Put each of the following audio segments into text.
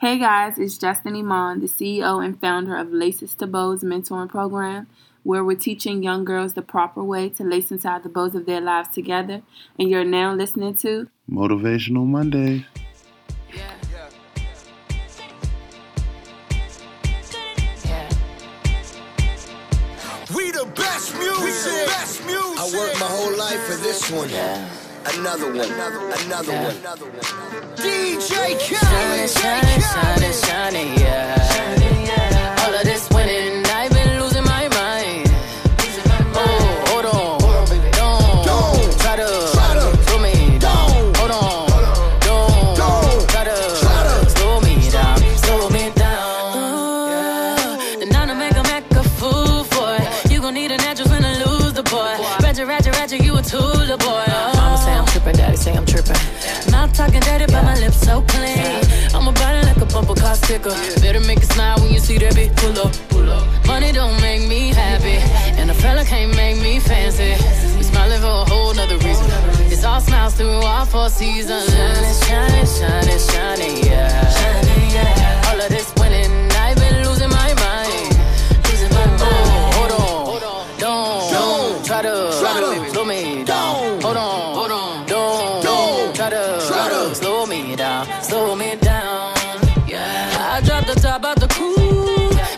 Hey guys, it's Justyn Iman, the CEO and founder of Laces to Bows Mentoring Program, where we're teaching young girls the proper way to lace inside the bows of their lives together. And you're now listening to Motivational Monday. We the best music. Best music. I worked my whole life for this one. Another one. Another one. DJ Shining, Khaled. shining, shining, shining, yeah. So clean. I'm a body like a bumper car sticker. Better make it smile when you see that bitch pull up. Money don't make me happy, and a fella can't make me fancy. We smiling for a whole nother reason. It's all smiles through all four seasons. Shining, shining, shining, shining, yeah. All of this winning, I've been losing my mind. Losing my mind. Oh, hold on, don't, Don't try to, try to, slow me down. Yeah, I dropped the top out the coupe.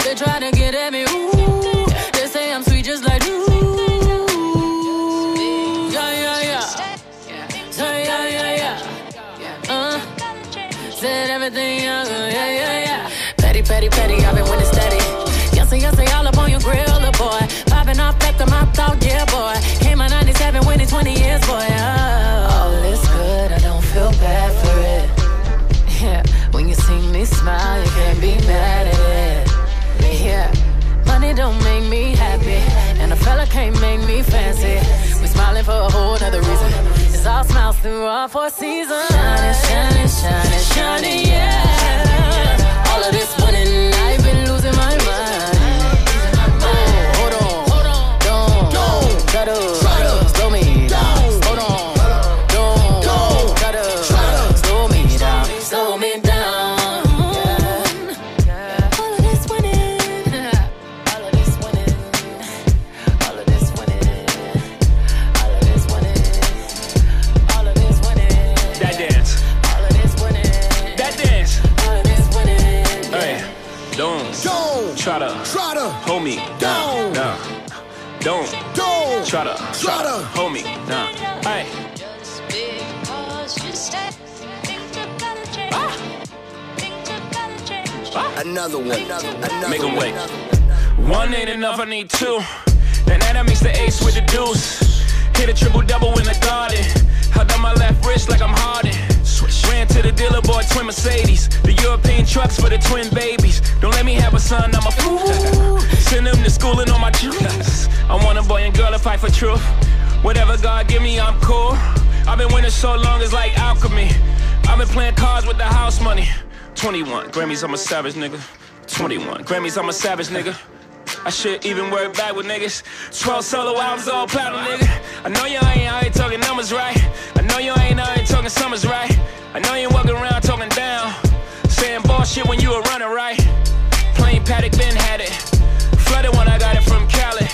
They try to get at me, ooh. They say I'm sweet just like you. Yeah, yeah, yeah. Say yeah, yeah, yeah. Uh, said everything, yeah, yeah, yeah, yeah. Petty, petty, petty, I've been winning steady. Yes, yes, all up on your grill, boy. Popping off the mouth talk, yeah, boy. Came out 97, winning 20 years, boy. Can't make me fancy. We smiling for a whole nother reason. It's all smiles through all four seasons. Shining, shining, shining, Another one. Another Make 'em one. wait. one ain't enough. I need two. Then that makes the ace with the deuce. Hit a triple double in the garden. Held on my left wrist like I'm Harden. Ran to the dealer, bought twin Mercedes. The European trucks for the twin babies. Don't let me have a son, I'm a fool. Send them to school and on my juice. I want a boy and girl to fight for truth. Whatever God give me, I'm cool. I've been winning so long, it's like alchemy. I've been playing cards with the house money. 21 Grammys, I'm a savage nigga. 21 Grammys, I'm a savage nigga. I should even work back with niggas. 12 solo albums, all platinum, nigga. I know you ain't out here talking numbers right. I know you ain't out here talking summers right. I know you ain't walking around talking down. Saying bullshit when you were running right. Plain Paddock Ben had it. Flooded when I got it from Cali.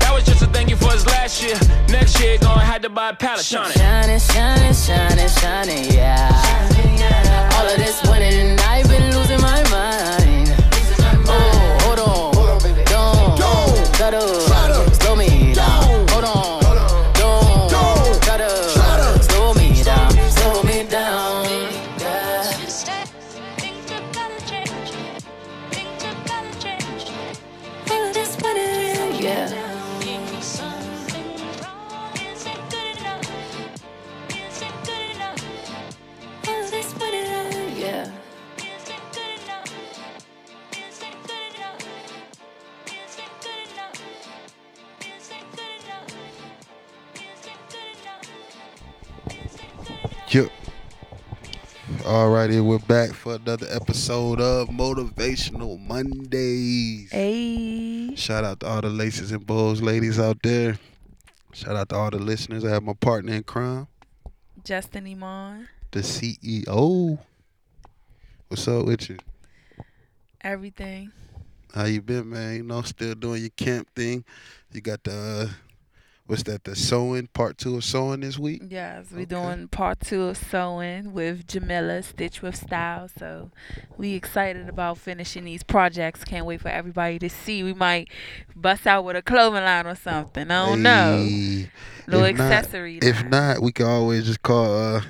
That was just a thank you for his last year. Next year, gonna have to buy a pallet. Shining, shining, shining, shining, yeah. All of this winning, I've been Yep. Alrighty, we're back for another episode of Motivational Mondays. Hey. Shout out to all the laces and bows ladies out there. Shout out to all the listeners. I have my partner in crime, Justyn Iman. the CEO. What's up with you? Everything. How you been, man? You know, still doing your camp thing. You got the uh, what's that? The sewing part two of sewing this week. Yes, we Okay. doing part two of sewing with Jamila Stitch with Style. So we excited about finishing these projects. Can't wait for everybody to see. We might bust out with a clothing line or something. I don't know. Hey, Little if not- accessory. If not, we can always just call uh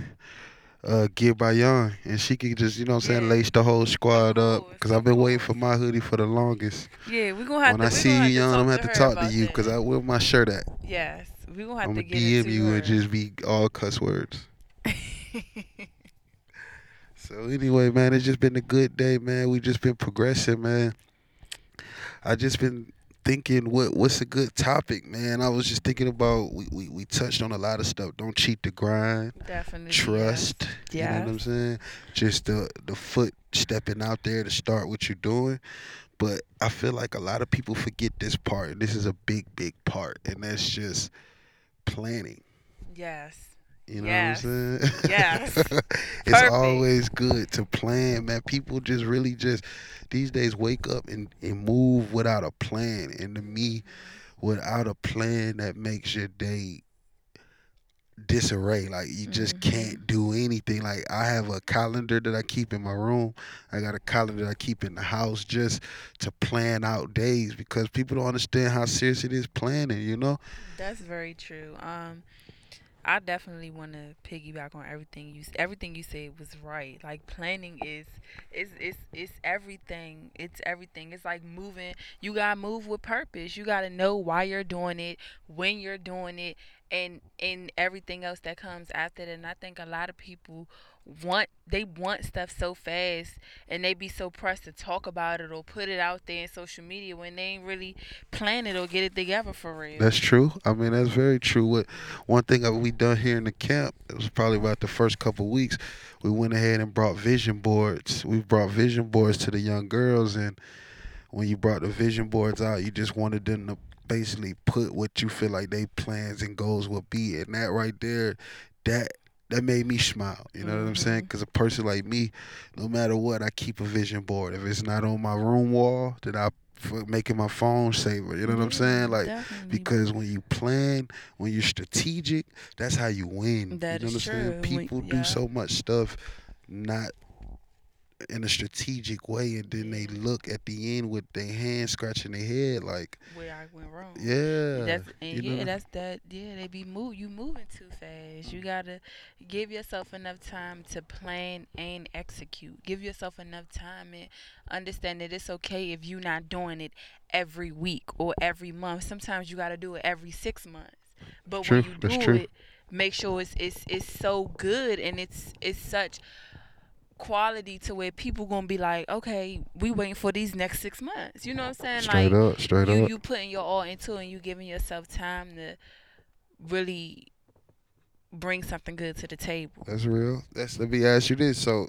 uh Gear by young and she can just you know what I'm saying Yeah. lace the whole squad up because I've been waiting for my hoodie for the longest. yeah, we gonna have when to. I see you, young, I'm gonna have to talk to you because I where my shirt at. Yes, we gonna have I'm to gonna get DM you her. and just be all cuss words. So anyway, man, it's just been a good day, man. We just been progressing, man. I just been thinking what what's a good topic, man. I was just thinking about we, we, we touched on a lot of stuff. Don't cheat the grind. Definitely. Trust. You know what I'm saying? Just the the foot stepping out there to start what you're doing. But I feel like a lot of people forget this part, and this is a big, big part, and that's just planning. Yes. You know Yes. what I'm saying? Yes. it's Perfect. always good to plan, man. People just really just these days wake up and, and move without a plan. And to me, without a plan that makes your day disarray. Like you just Mm-hmm. can't do anything. Like I have a calendar that I keep in my room. I got a calendar that I keep in the house just to plan out days because people don't understand how serious it is planning, you know? That's very true. Um, I definitely want to piggyback on everything you everything you said was right. Like planning is is is it's everything. It's everything. It's like moving. You gotta move with purpose. You gotta know why you're doing it, when you're doing it, and and everything else that comes after that. And I think a lot of people want they want stuff so fast and they be so pressed to talk about it or put it out there in social media when they ain't really plan it or get it together for real. That's true. I mean, that's very true. What one thing that we done here in the camp, it was probably about the first couple weeks, we went ahead and brought vision boards. We brought vision boards to the young girls, and when you brought the vision boards out, you just wanted them to basically put what you feel like they plans and goals will be, and that right there, that that made me smile. You know what I'm saying? Mm-hmm. Because a person like me, no matter what, I keep a vision board. If it's not on my room wall, then I it my phone saver. You know what I'm saying? Like Definitely. because when you plan, when you're strategic, that's how you win. That you know is what I'm saying? true. When- People do yeah. so much stuff not in a strategic way, and then they look at the end with their hands scratching their head, like, where I went wrong. yeah, That's and yeah, know? that's that. Yeah, they be move. You moving too fast. You gotta give yourself enough time to plan and execute. Give yourself enough time and understand that it's okay if you're not doing it every week or every month. Sometimes you gotta do it every six months. But True, when you that's do true. it, make sure it's it's it's so good and it's it's such quality to where people gonna be like, okay, we waiting for these next six months. You know what I'm saying? straight like, up, straight you up. you putting your all into it and you giving yourself time to really bring something good to the table. That's real. That's let me ask you this. So,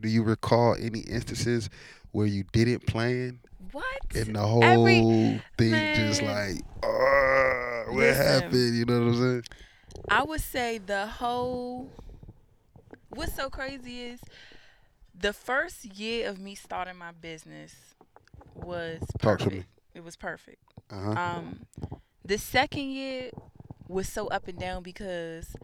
do you recall any instances where you didn't plan What? and the whole Every- thing just like, uh, what Listen. happened? You know what I'm saying? I would say the whole what's so crazy is the first year of me starting my business was perfect. It was perfect. Uh huh. Um, the second year was so up and down because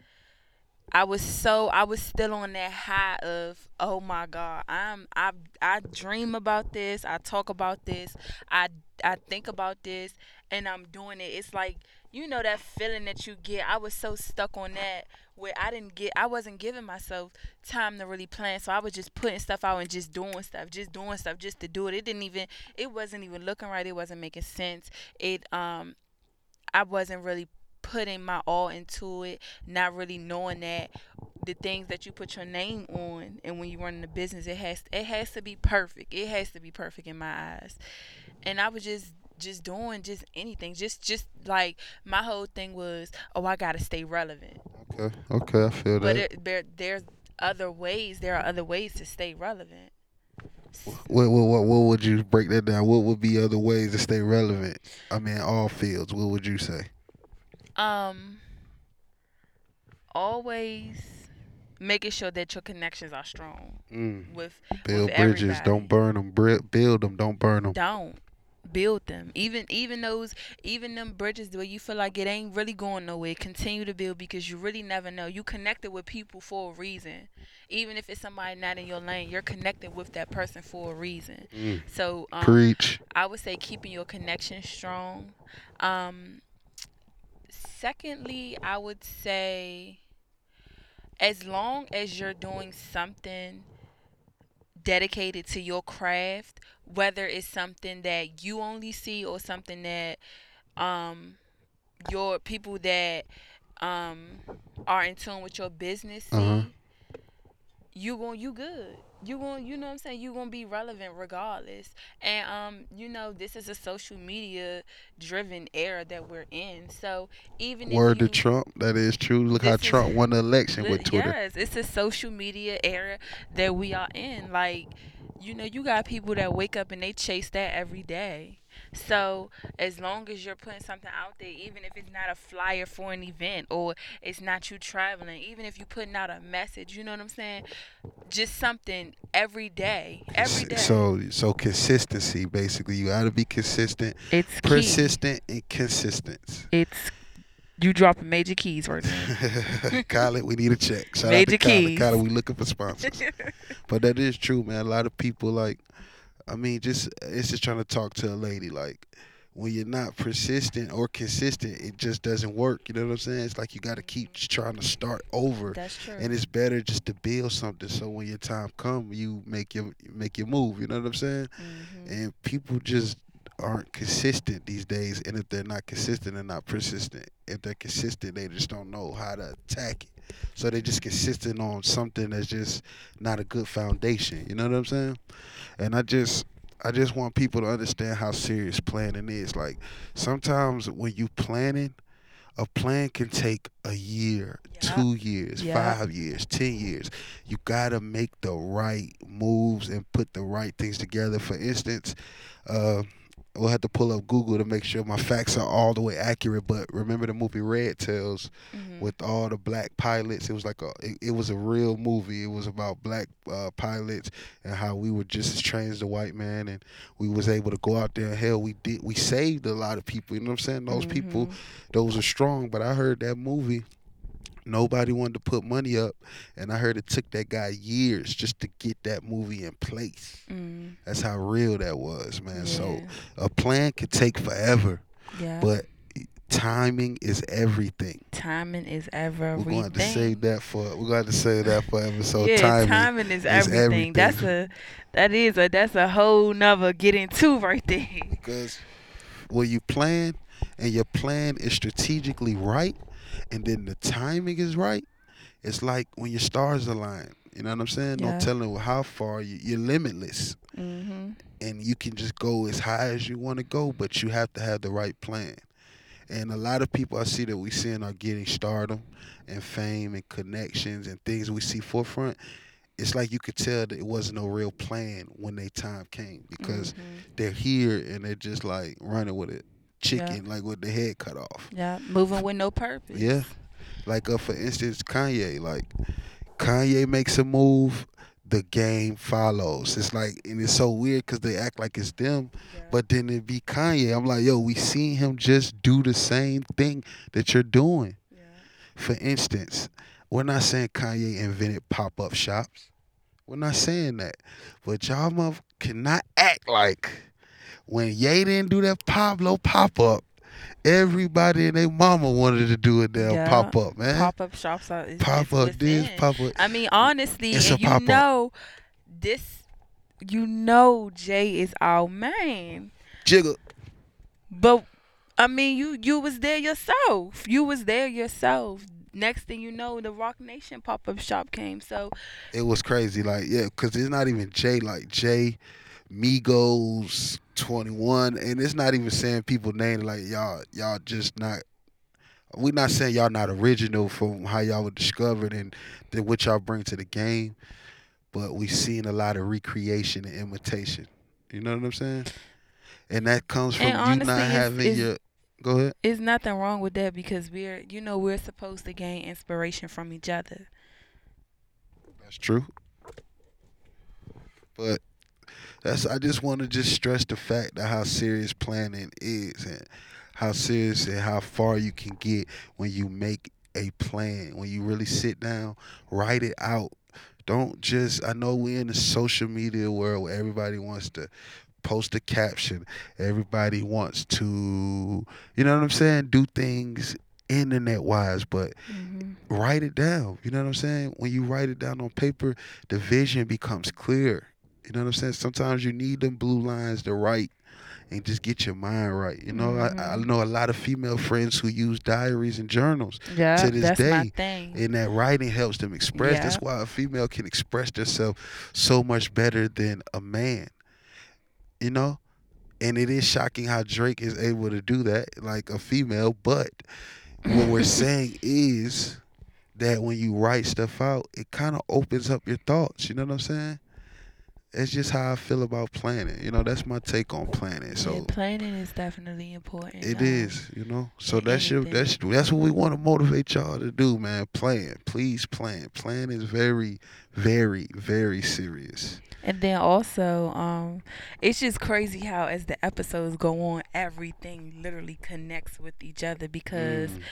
I was so I was still on that high of oh my god I'm I I dream about this I talk about this I I think about this and I'm doing it it's like you know that feeling that you get I was so stuck on that where I didn't get I wasn't giving myself time to really plan so I was just putting stuff out and just doing stuff just doing stuff just to do it it didn't even it wasn't even looking right it wasn't making sense it um I wasn't really putting my all into it, not really knowing that the things that you put your name on and when you run the business it has it has to be perfect. It has to be perfect in my eyes. And I was just just doing just anything. Just just like my whole thing was, oh I gotta stay relevant. Okay. Okay. I feel But that. it, there there's other ways. There are other ways to stay relevant. What, what what what would you break that down? What would be other ways to stay relevant? I mean, all fields. What would you say? Um always making sure that your connections are strong Mm. with Build with bridges, everybody. don't burn them. Build them, don't burn them. don't build them even even those even them bridges where you feel like it ain't really going nowhere continue to build because you really never know you connected with people for a reason even if it's somebody not in your lane you're connected with that person for a reason Mm. so um, Preach. I would say keeping your connection strong. Um, secondly, I would say as long as you're doing something dedicated to your craft, whether it's something that you only see or something that um your people that um are in tune with your business see, Uh-huh. you gon' you good. You gon' you know what I'm saying? You gonna be relevant regardless. And um, you know, this is a social media driven era that we're in. So even Word if you to Trump. That is true. Look how is- Trump won the election with Twitter. Yes, it's a social media era that we are in. Like, you know, you got people that wake up and they chase that every day. So as long as you're putting something out there, even if it's not a flyer for an event or it's not you traveling, even if you're putting out a message, you know what I'm saying? Just something every day. Every day. So so consistency basically. You gotta be consistent, it's key. persistent, and consistent. It's you dropping major keys right now. Khaled, we need a check. Shout Major out to Khaled. keys. Khaled, we looking for sponsors. but that is true, man. A lot of people like, I mean, just it's just trying to talk to a lady. Like, when you're not persistent or consistent, it just doesn't work. You know what I'm saying? It's like you got to keep trying to start over. That's true. and it's better just to build something so when your time come, you make your make your move. You know what I'm saying? Mhm. And people just aren't consistent these days. And if they're not consistent, they're not persistent. If they're consistent, they just don't know how to attack it. So they just consistent on something that's just not a good foundation. You know what I'm saying? And I just I just want people to understand how serious planning is. Like sometimes when you planning, a plan can take a year, Yeah. two years, Yeah. five years, ten years. You gotta make the right moves and put the right things together. For instance, uh, we'll have to pull up Google to make sure my facts are all the way accurate. But remember the movie Red Tails Mhm. with all the black pilots? It was like a it, it was a real movie. It was about black uh, pilots and how we were just as trained as the white man, and we was able to go out there. and Hell, we did. We saved a lot of people. You know what I'm saying? Those people, Mhm. those are strong. But I heard that movie. Nobody wanted to put money up, and I heard it took that guy years just to get that movie in place. Mm, That's how real that was, man. So a plan could take forever, yeah. but timing is everything. timing is everything. We're everything. going to save that for we're going to save that for episode. yeah, timing, timing, is, is everything. everything. That's a that is a that's a whole nother get into right there. because when you plan and your plan is strategically right, and then the timing is right, it's like when your stars align. You know what I'm saying? Yeah. No telling how far you, you're limitless, Mm-hmm. and you can just go as high as you want to go, but you have to have the right plan. And a lot of people I see that we seeing are getting stardom and fame and connections and things we see forefront. It's like you could tell that it wasn't no real plan when they time came because Mm-hmm. they're here and they're just like running with it, chicken like with the head cut off. Yeah, moving with no purpose. Yeah, like uh, for instance, Kanye. Like Kanye makes a move, the game follows. It's like and it's so weird because they act like it's them, but then it be Kanye. I'm like, yo, we seen him just do the same thing that you're doing. Yeah. For instance, we're not saying Kanye invented pop up shops. We're not saying that. But y'all mother cannot act like when Ye didn't do that Pablo pop up, everybody and their mama wanted to do a damn Yeah. pop up, man. Pop up shops are Pop is up what's this, in. pop up. I mean, honestly, It's and a you pop-up. know, this, you know, Jay is our man. Jiggle. But I mean, you you was there yourself. You was there yourself. Next thing you know, the Roc Nation pop up shop came. So It was crazy. Like, yeah, because it's not even Jay, like Jay, Migos, 21. And it's not even saying people name like y'all, y'all just not. We're not saying y'all not original from how y'all were discovered and the, what y'all bring to the game, but we seen a lot of recreation and imitation. You know what I'm saying? And that comes from And you honestly, not having it's- your. Go ahead. It's nothing wrong with that because we're, you know, we're supposed to gain inspiration from each other. That's true. But that's I just want to just stress the fact that how serious planning is and how serious and how far you can get when you make a plan. When you really sit down, write it out. Don't just I know we're in the social media world where everybody wants to post a caption. Everybody wants to you know what I'm saying, do things internet wise, but mm-hmm. write it down. You know what I'm saying? When you write it down on paper, the vision becomes clear. You know what I'm saying? Sometimes you need them blue lines to write and just get your mind right. You know, I, I mm-hmm. know a lot of female friends who use diaries and journals to this that's day. And that writing helps them express. That's why a female can express themselves so much better than a man. You know? And it is shocking how Drake is able to do that, like a female. But what we're saying is that when you write stuff out, it kind of opens up your thoughts. You know what I'm saying? It's just how I feel about planning. You know, that's my take on planning. So yeah, planning is definitely important. it um, is, you know. So that's your that's that's what we want to motivate y'all to do, man. Plan, please plan. Plan is very, very, very serious. And then also, um, it's just crazy how as the episodes go on, everything literally connects with each other because Mm.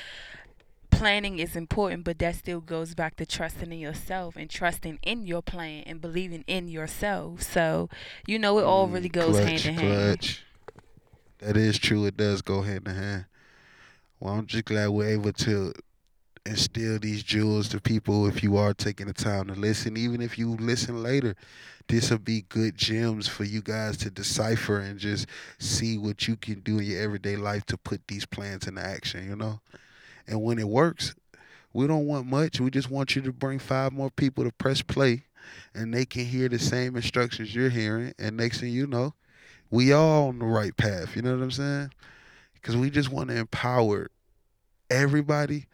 Planning is important, but that still goes back to trusting in yourself and trusting in your plan and believing in yourself. So, you know, it all mm, really goes clutch, hand in hand. That is true. It does go hand in hand. Well, I'm just glad we're able to instill these jewels to people if you are taking the time to listen. Even if you listen later, this will be good gems for you guys to decipher and just see what you can do in your everyday life to put these plans into action, you know? And when it works, we don't want much. We just want you to bring five more people to press play and they can hear the same instructions you're hearing. And next thing you know, we all on the right path. You know what I'm saying? Because we just want to empower everybody,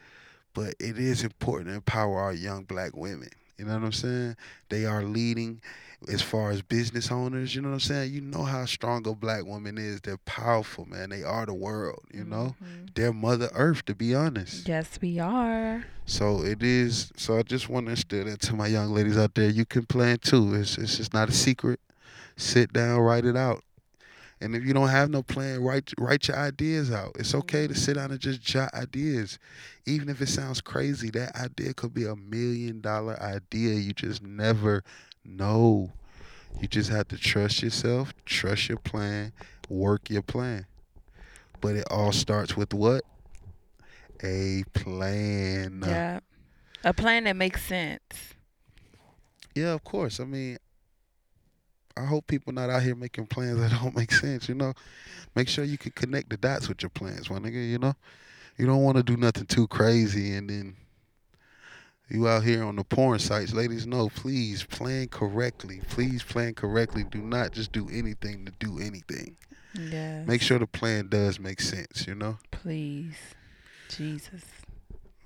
but it is important to empower our young black women. You know what I'm saying? They are leading as far as business owners. You know what I'm saying? You know how strong a black woman is. They're powerful, man. They are the world. You know, mm-hmm. they're Mother Earth, to be honest. Yes, we are. So it is. So I just want to instill that to my young ladies out there. You can plan too. It's it's just not a secret. Sit down, write it out. And if you don't have no plan, write write your ideas out. It's okay to mm-hmm. sit down and just jot ideas, even if it sounds crazy. That idea could be a million dollar idea. You just never know. You just have to trust yourself, trust your plan, work your plan. But it all starts with what? A plan. Yeah. A plan that makes sense. Yeah, of course. I mean, I hope people not out here making plans that don't make sense. You know, make sure you can connect the dots with your plans, my nigga. You know, you don't want to do nothing too crazy and then you out here on the porn sites. Ladies, no, please plan correctly. Please plan correctly. Do not just do anything to do anything. Yeah. Make sure the plan does make sense. You know. Please. Jesus.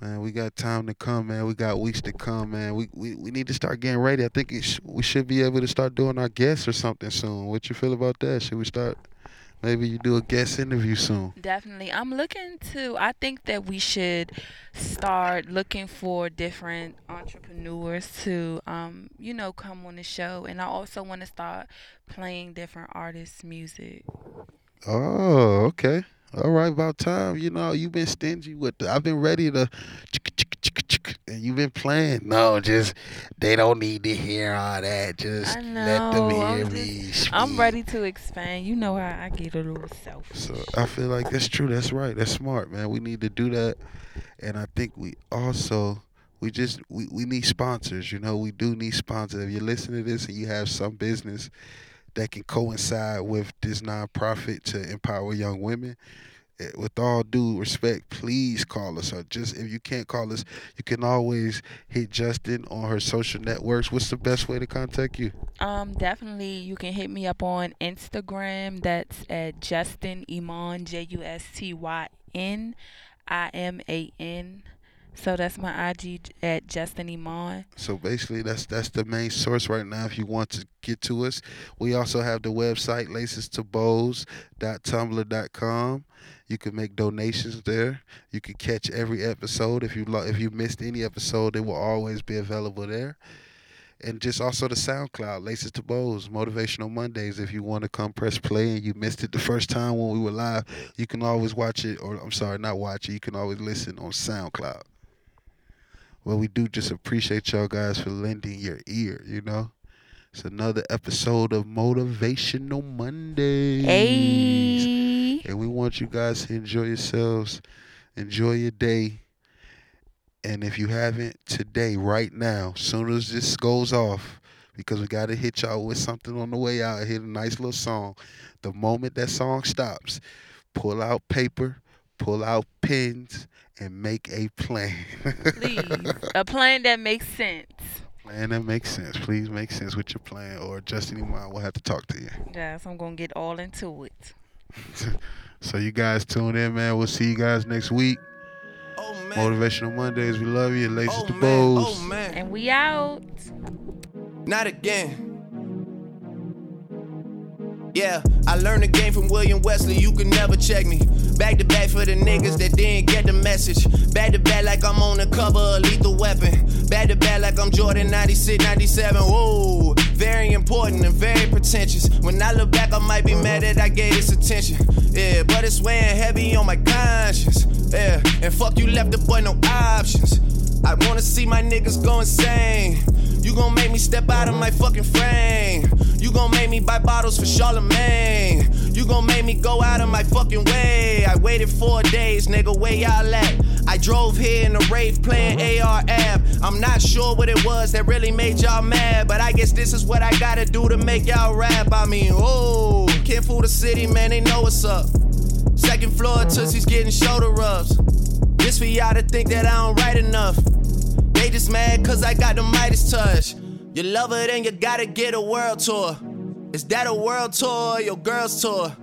Man, we got time to come, man. We got weeks to come, man. We we, we need to start getting ready. I think it sh- we should be able to start doing our guests or something soon. What you feel about that? Should we start? Maybe you do a guest interview soon. Definitely. I'm looking to I think that we should start looking for different entrepreneurs to um, you know, come on the show. And I also want to start playing different artists' music. Oh, okay. All right, about time. You know, you've been stingy with the. I've been ready to, and you've been playing. No, just they don't need to hear all that. Just let them hear I'm me. I'm ready to expand. You know how I get a little selfish. So I feel like that's true. That's right. That's smart, man. We need to do that, and I think we also we just we, we need sponsors. You know, we do need sponsors. If you listen to this and you have some business that can coincide with this nonprofit to empower young women. Eh, With all due respect, please call us. Or just if you can't call us, you can always hit Justyn on her social networks. What's the best way to contact you? Um, definitely you can hit me up on Instagram. That's at Justyn Iman J U S T Y N I M A N. So that's my IG at Justyn Iman. So basically, that's that's the main source right now. If you want to get to us, we also have the website lacestobows.tumblr.com. You can make donations there. You can catch every episode. If you lo- if you missed any episode, it will always be available there. and just also the SoundCloud, Laces to Bows, Motivational Mondays. If you want to come press play and you missed it the first time when we were live, you can always watch it, or I'm sorry, not watch it. You can always listen on SoundCloud. Well, we do just appreciate y'all guys for lending your ear. You know, it's another episode of Motivational Mondays. Hey. And we want you guys to enjoy yourselves, enjoy your day. And if you haven't today, right now, soon as this goes off, because we got to hit y'all with something on the way out, hit a nice little song. The moment that song stops, pull out paper, pull out pens, and make a plan. Please. A plan that makes sense. plan that makes sense. Please make sense with your plan, or Justyn Iman will have to talk to you. Yes, I'm gonna get all into it. So you guys tune in, man. We'll see you guys next week. Oh man. Motivational Mondays. We love you. Laces Oh to man. bows. Oh. And we out. Not again. Yeah, I learned the game from William Wesley. You can never check me. Back to back for the niggas that didn't get the message. Back to back like I'm on the cover of Lethal Weapon. Back to back like I'm Jordan 96, 97. Whoa, very important and very pretentious. When I look back, I might be mad that I gave this attention. Yeah, but it's weighing heavy on my conscience. Yeah, and fuck you left the boy no options. I wanna see my niggas go insane. You gon' make me step out of my fucking frame. Me buy bottles for Charlemagne. You gon' make me go out of my fucking way. I waited four days, nigga, where y'all at? I drove here in a rave playing mm-hmm. AR app. I'm not sure what it was that really made y'all mad, but I guess this is what I gotta do to make y'all rap. I mean, oh, can't fool the city, man, they know what's up. Second floor, mm-hmm. Tootsie's getting shoulder rubs. This for y'all to think that I don't write enough. They just mad cause I got the Midas touch. You love her, then you gotta get a world tour. Is that a world tour or your girl's tour?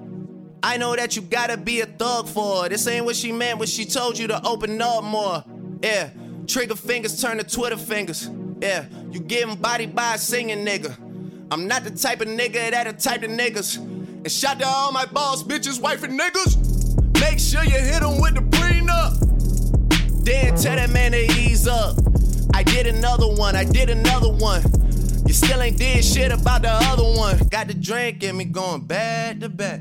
I know that you gotta be a thug for her. This ain't what she meant when she told you to open up more. Yeah, trigger fingers turn to Twitter fingers. Yeah, you getting body by a singing nigga. I'm not the type of nigga that'll type of niggas. And shout to all my boss bitches, wife and niggas. Make sure you hit them with the prenup. Then tell that man to ease up. I did another one, I did another one. You still ain't did shit about the other one. Got the drink in me going back to back.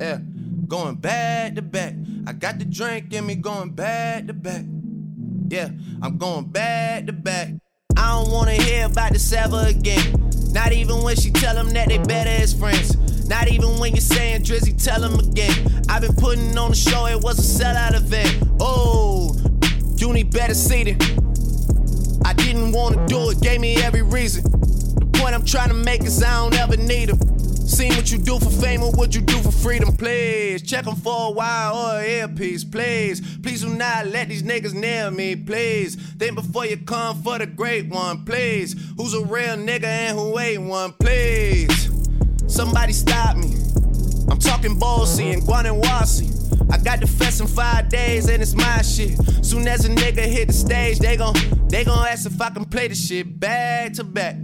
Yeah, going back to back. I got the drink in me going back to back. Yeah, I'm going back to back. I don't wanna hear about this ever again. Not even when she tell them that they better as friends. Not even when you're saying Drizzy, tell them again. I've been putting on the show, it was a sellout event. Oh, you need better seating. Didn't wanna do it, gave me every reason. The point I'm trying to make is I don't ever need them. Seen what you do for fame or what you do for freedom, please. Check them for a while oh, or an earpiece, please. Please do not let these niggas near me, please. Think before you come for the great one, please. Who's a real nigga and who ain't one, please. Somebody stop me. I'm talking Bossy and Guanawasi. I got the fest in five days and it's my shit. Soon as a nigga hit the stage, they gon' they gon' ask if I can play the shit back to back.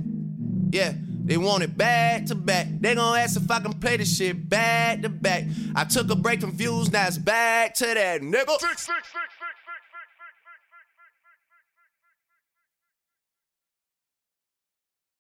Yeah, they want it back to back. They gon' ask if I can play the shit back to back. I took a break from views, now it's back to that nigga.